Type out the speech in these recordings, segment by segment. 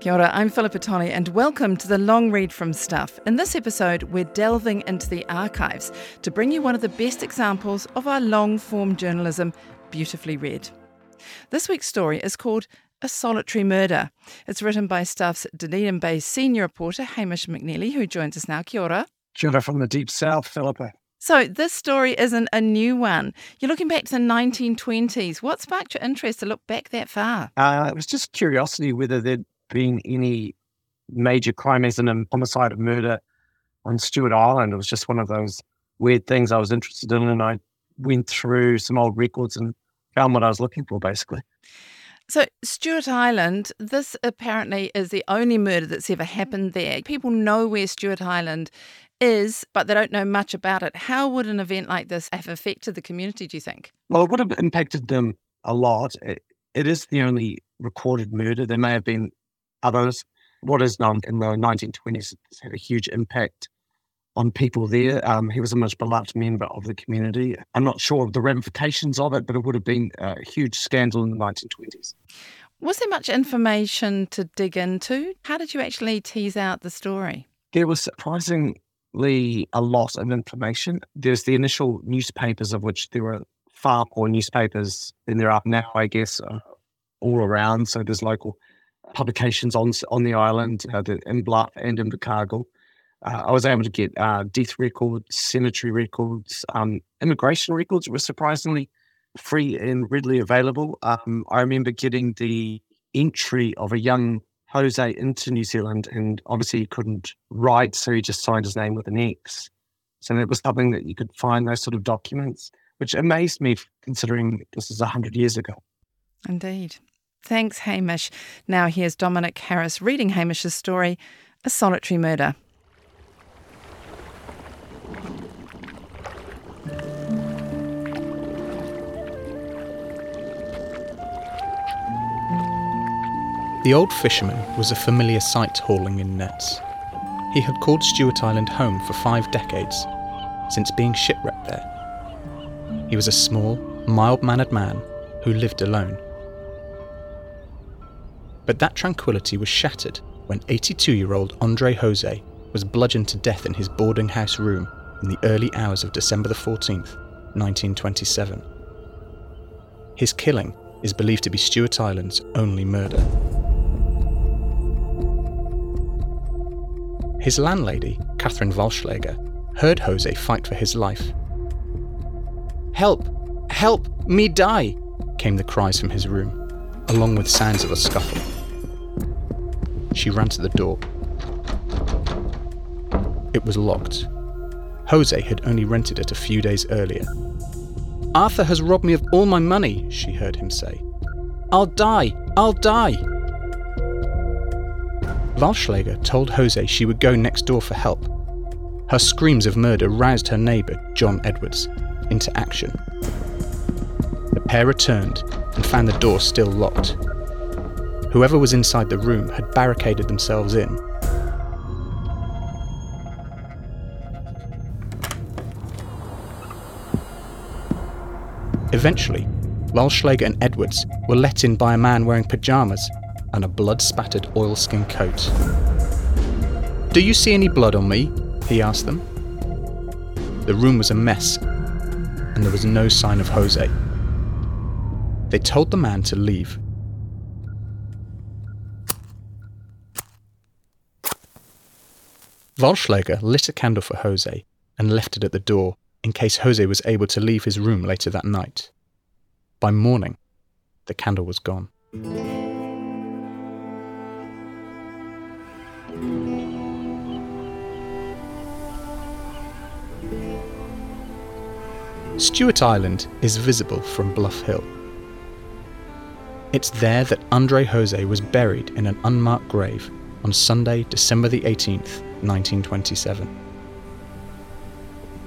Kia ora, I'm Philippa Tolley, and welcome to the Long Read from Stuff. In this episode, we're delving into the archives to bring you one of the best examples of our long form journalism beautifully read. This week's story is called A Solitary Murder. It's written by Stuff's Dunedin Bay senior reporter Hamish McNeilly, who joins us now. Kia ora. Kia ora from the deep south, Philippa. So, this story isn't a new one. You're looking back to the 1920s. What sparked your interest to look back that far? Uh, it was just curiosity whether there'd been any major crime as in homicide or murder on Stewart Island. It was just one of those weird things I was interested in, and I went through some old records and found what I was looking for, basically. So, Stewart Island, this apparently is the only murder that's ever happened there. People know where Stewart Island is, but they don't know much about it. How would an event like this have affected the community, do you think? Well, it would have impacted them a lot. it, it is the only recorded murder. There may have been others. What is known in the 1920s has had a huge impact on people there. Um, he was a much beloved member of the community. I'm not sure of the ramifications of it, but it would have been a huge scandal in the 1920s. Was there much information to dig into? How did you actually tease out the story? There was surprisingly a lot of information. There's the initial newspapers, of which there were far more newspapers than there are now, I guess, uh, all around. So there's local publications on on the island, uh, the, in Bluff and in Invercargill. Uh, I was able to get uh, death records, cemetery records, um, immigration records were surprisingly free and readily available. Um, I remember getting the entry of a young Jose into New Zealand, and obviously he couldn't write, so he just signed his name with an X. So it was something that you could find those sort of documents, which amazed me considering this is 100 years ago. Indeed. Thanks, Hamish. Now here's Dominic Harris reading Hamish's story, A Solitary Murder. The old fisherman was a familiar sight hauling in nets. He had called Stewart Island home for five decades, since being shipwrecked there. He was a small, mild mannered man who lived alone. But that tranquility was shattered when 82 year old Andre Jose was bludgeoned to death in his boarding house room in the early hours of December the 14th, 1927. His killing is believed to be Stewart Island's only murder. His landlady, Catherine Walschläger, heard Jose fight for his life. Help! Help! Me die! came the cries from his room, along with sounds of a scuffle. She ran to the door. It was locked. Jose had only rented it a few days earlier. Arthur has robbed me of all my money, she heard him say. I'll die! I'll die! Walschläger told Jose she would go next door for help. Her screams of murder roused her neighbour, John Edwards, into action. The pair returned and found the door still locked. Whoever was inside the room had barricaded themselves in. Eventually, Walschläger and Edwards were let in by a man wearing pyjamas and a blood spattered oilskin coat. Do you see any blood on me? he asked them. The room was a mess, and there was no sign of Jose. They told the man to leave Walschläger lit a candle for Jose and left it at the door in case Jose was able to leave his room later that night. By morning, the candle was gone. Stewart Island is visible from Bluff Hill. It's there that Andre Jose was buried in an unmarked grave on Sunday, December the 18th, 1927.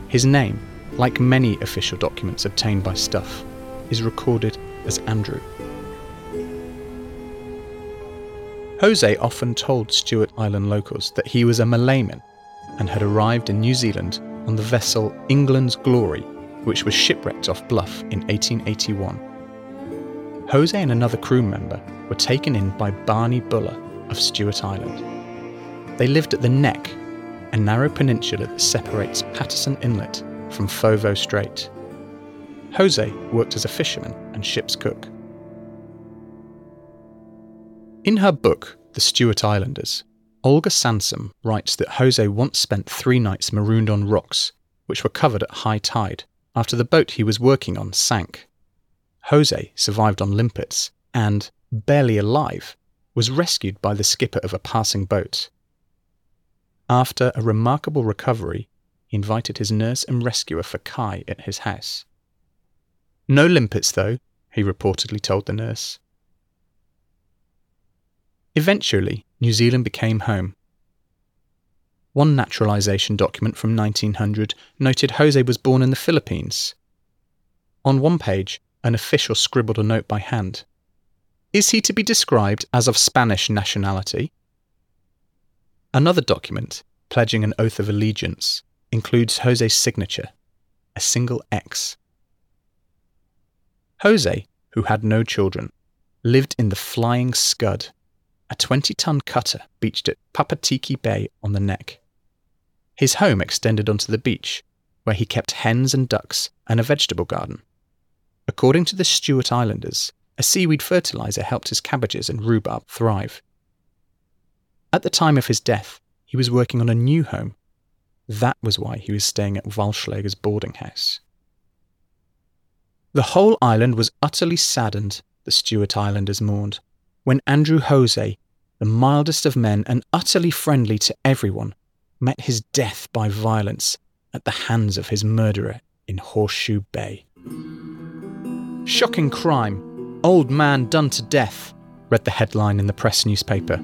His name, like many official documents obtained by Stuff, is recorded as Andrew. Jose often told Stewart Island locals that he was a Malayman and had arrived in New Zealand on the vessel England's Glory, which was shipwrecked off Bluff in 1881. Jose and another crew member were taken in by Barney Buller of Stewart Island. They lived at the Neck, a narrow peninsula that separates Paterson Inlet from Foveaux Strait. Jose worked as a fisherman and ship's cook. In her book, The Stewart Islanders, Olga Sansom writes that Jose once spent three nights marooned on rocks, which were covered at high tide, after the boat he was working on sank. Jose survived on limpets and, barely alive, was rescued by the skipper of a passing boat. After a remarkable recovery, he invited his nurse and rescuer for Kai at his house. No limpets, though, he reportedly told the nurse. Eventually, New Zealand became home. One naturalisation document from 1900 noted Jose was born in the Philippines. On one page, an official scribbled a note by hand. Is he to be described as of Spanish nationality? Another document, pledging an oath of allegiance, includes Jose's signature, a single X. Jose, who had no children, lived in the Flying Scud, a 20 ton cutter beached at Papatiki Bay on the neck. His home extended onto the beach, where he kept hens and ducks and a vegetable garden. According to the Stewart Islanders, a seaweed fertilizer helped his cabbages and rhubarb thrive. At the time of his death, he was working on a new home. That was why he was staying at Walschlager's boarding house. The whole island was utterly saddened, the Stewart Islanders mourned, when Andrew Jose, the mildest of men and utterly friendly to everyone, met his death by violence at the hands of his murderer in Horseshoe Bay. Shocking crime. Old man done to death, read the headline in the press newspaper.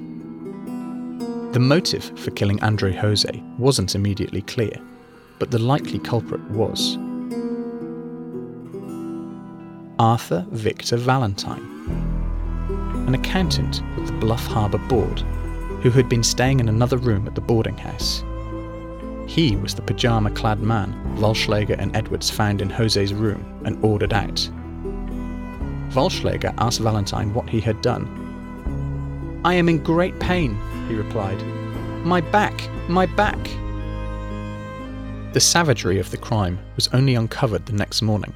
The motive for killing Andre Jose wasn't immediately clear, but the likely culprit was. Arthur Victor Valentine, an accountant with the Bluff Harbour Board, who had been staying in another room at the boarding house. He was the pyjama clad man Walschlager and Edwards found in Jose's room and ordered out. Walschlager asked Valentine what he had done. I am in great pain, he replied. My back, my back. The savagery of the crime was only uncovered the next morning.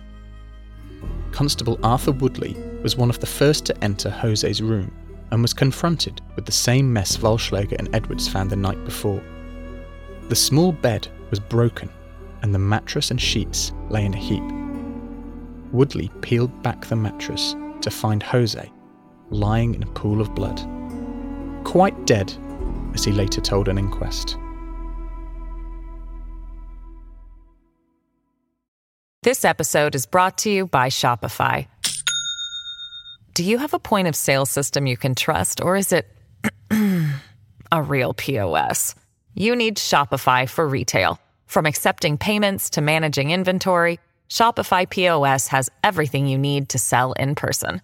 Constable Arthur Woodley was one of the first to enter Jose's room and was confronted with the same mess Walschlager and Edwards found the night before. The small bed was broken and the mattress and sheets lay in a heap. Woodley peeled back the mattress to find Jose lying in a pool of blood. Quite dead, as he later told an inquest. This episode is brought to you by Shopify. Do you have a point of sale system you can trust, or is it a real POS? You need Shopify for retail. From accepting payments to managing inventory, Shopify POS has everything you need to sell in person.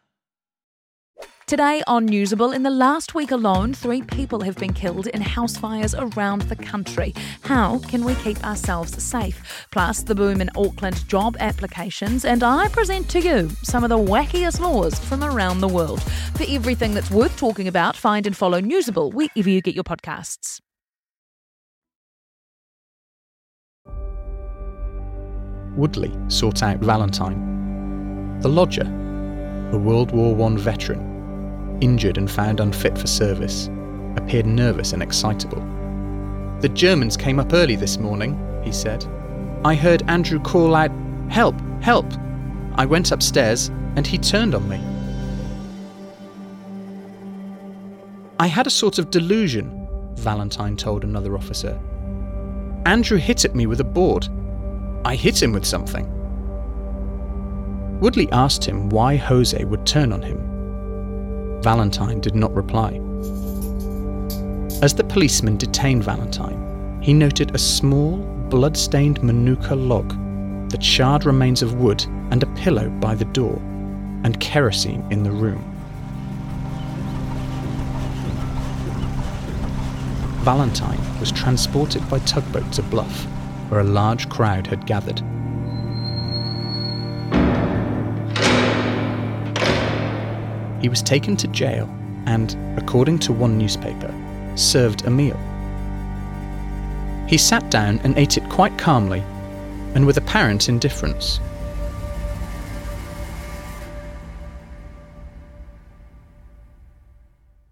Today on Newsable, in the last week alone, three people have been killed in house fires around the country. How can we keep ourselves safe? Plus, the boom in Auckland job applications, and I present to you some of the wackiest laws from around the world. For everything that's worth talking about, find and follow Newsable wherever you get your podcasts. Woodley sought out Valentine. The lodger, a World War I veteran, injured and found unfit for service, appeared nervous and excitable. The Germans came up early this morning, he said. I heard Andrew call out, Help, help! I went upstairs and he turned on me. I had a sort of delusion, Valentine told another officer. Andrew hit at me with a board. I hit him with something. Woodley asked him why Jose would turn on him. Valentine did not reply. As the policeman detained Valentine, he noted a small, blood stained Manuka log, the charred remains of wood, and a pillow by the door, and kerosene in the room. Valentine was transported by tugboat to Bluff, where a large crowd had gathered. He was taken to jail and, according to one newspaper, served a meal. He sat down and ate it quite calmly and with apparent indifference.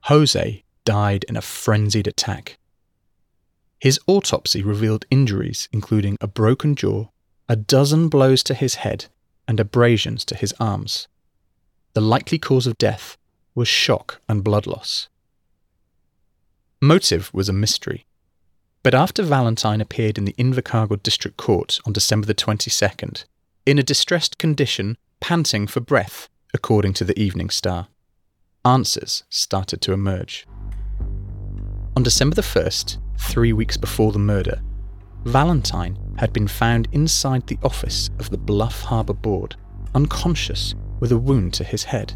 Jose died in a frenzied attack. His autopsy revealed injuries including a broken jaw, a dozen blows to his head, and abrasions to his arms. The likely cause of death was shock and blood loss. Motive was a mystery. But after Valentine appeared in the Invercargill District Court on December the 22nd, in a distressed condition, panting for breath, according to the Evening Star, answers started to emerge. On December the 1st, three weeks before the murder, Valentine had been found inside the office of the Bluff Harbour Board, unconscious with a wound to his head.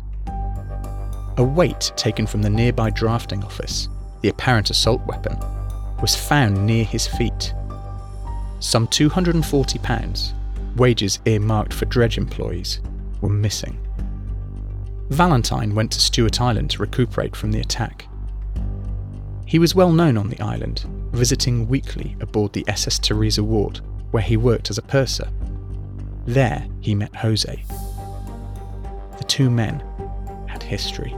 A weight taken from the nearby drafting office, the apparent assault weapon, was found near his feet. Some £240, wages earmarked for dredge employees, were missing. Valentine went to Stewart Island to recuperate from the attack. He was well known on the island, visiting weekly aboard the SS Theresa Ward, where he worked as a purser. There he met Jose. The two men had history.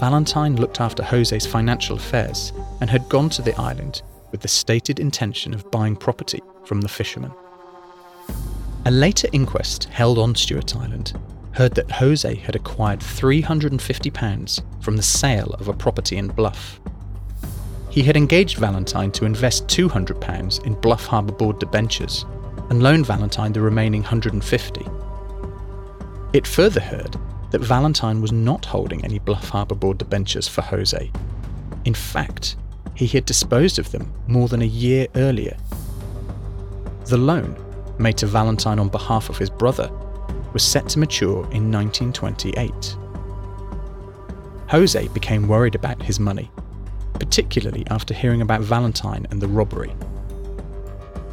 Valentine looked after Jose's financial affairs and had gone to the island with the stated intention of buying property from the fishermen. A later inquest held on Stewart Island heard that Jose had acquired £350 from the sale of a property in Bluff. He had engaged Valentine to invest £200 in Bluff Harbour Board debentures and loaned Valentine the remaining 150. It further heard that Valentine was not holding any Bluff Harbour Board debentures for Jose. In fact, he had disposed of them more than a year earlier. The loan, made to Valentine on behalf of his brother, was set to mature in 1928. Jose became worried about his money, particularly after hearing about Valentine and the robbery.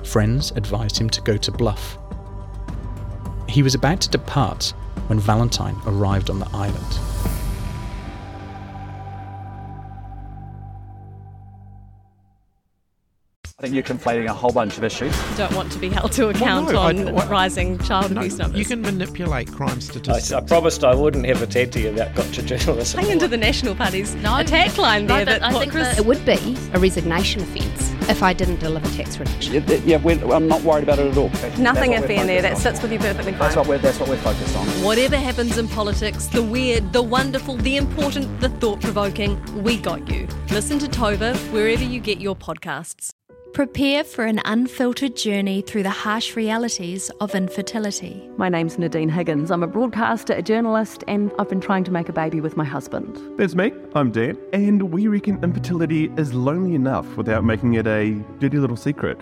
Friends advised him to go to Bluff. He was about to depart when Valentine arrived on the island. I think you're conflating a whole bunch of issues. don't want to be held to account no, I- on what- rising child No, abuse numbers. you can manipulate crime statistics. I promised I wouldn't ever talk to you about gotcha journalism. Hang into the National Party's No, attack line there. no, that I think Chris- that it would be a resignation offence if I didn't deliver tax reduction. Yeah, yeah we're, I'm not worried about it at all. Nothing That's what iffy in there. That sits with you perfectly fine. That's what we're that's what we're focused on. Whatever happens in politics, the weird, the wonderful, the important, the thought provoking, we got you. Listen to Tova wherever you get your podcasts. Prepare for an unfiltered journey through the harsh realities of infertility. My name's Nadine Higgins. I'm a broadcaster, a journalist, and I've been trying to make a baby with my husband. That's me. I'm Dan, and we reckon infertility is lonely enough without making it a dirty little secret.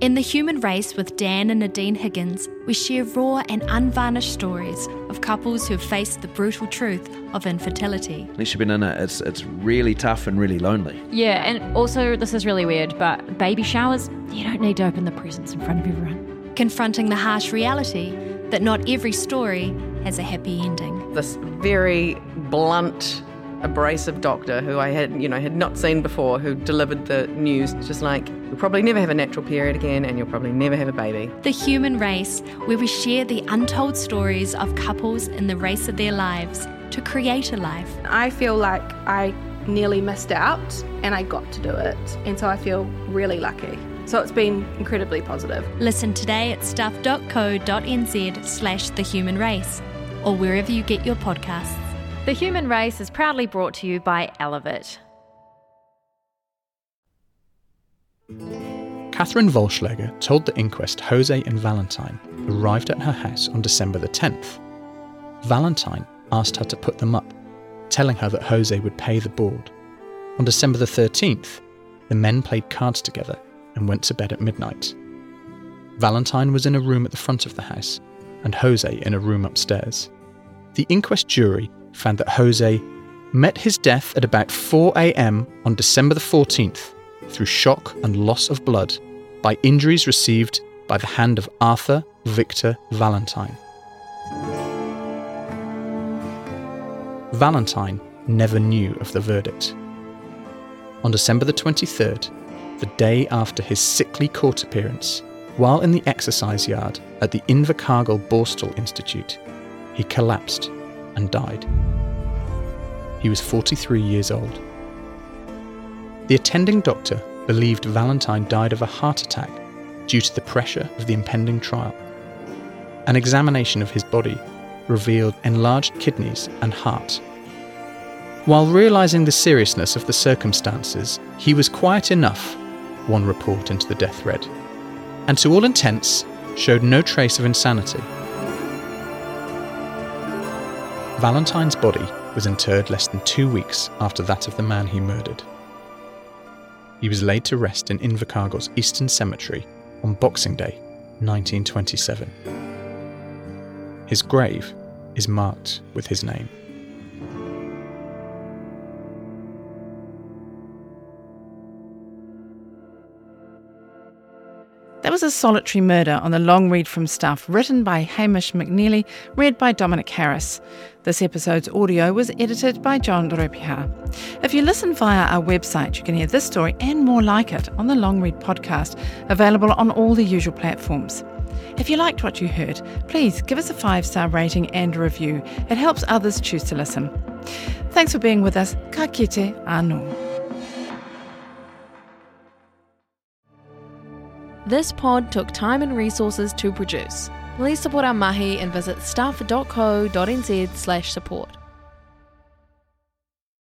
In The Human Race with Dan and Nadine Higgins, we share raw and unvarnished stories of couples who've faced the brutal truth of infertility. Unless you've been in it, it's it's really tough and really lonely. Yeah, and also, this is really weird, but baby showers, you don't need to open the presents in front of everyone. Confronting the harsh reality that not every story has a happy ending. This very blunt, abrasive doctor who I had, you know, had not seen before, who delivered the news, just like, you'll probably never have a natural period again, and you'll probably never have a baby. The Human Race, where we share the untold stories of couples in the race of their lives to create a life. I feel like I nearly missed out and I got to do it. And so I feel really lucky. So it's been incredibly positive. Listen today at stuff.co.nz slash the human race or wherever you get your podcasts. The Human Race is proudly brought to you by Elevate. Catherine Walschlager told the inquest Jose and Valentine arrived at her house on December the 10th. Valentine asked her to put them up, telling her that Jose would pay the board. On December the 13th, the men played cards together and went to bed at midnight. Valentine was in a room at the front of the house, and Jose in a room upstairs. The inquest jury found that Jose met his death at about 4 am on December the 14th through shock and loss of blood by injuries received by the hand of Arthur Victor Valentine. Valentine never knew of the verdict. On December the 23rd, the day after his sickly court appearance, while in the exercise yard at the Invercargill Borstal Institute, he collapsed and died. He was 43 years old. The attending doctor believed Valentine died of a heart attack due to the pressure of the impending trial. An examination of his body revealed enlarged kidneys and heart. While realizing the seriousness of the circumstances, he was quiet enough, one report into the death read, and to all intents showed no trace of insanity. Valentine's body was interred less than two weeks after that of the man he murdered. He was laid to rest in Invercargill's Eastern Cemetery on Boxing Day, 1927. His grave is marked with his name. A solitary murder on the long read from Stuff, written by Hamish McNeilly, read by Dominic Harris. This episode's audio was edited by John Ropiha. If you listen via our website, you can hear this story and more like it on the Long Read podcast, available on all the usual platforms. If you liked what you heard, please give us a five star rating and a review. It helps others choose to listen. Thanks for being with us. Ka kite anō. This pod took time and resources to produce. Please support our mahi and visit stuff.co.nz slash support.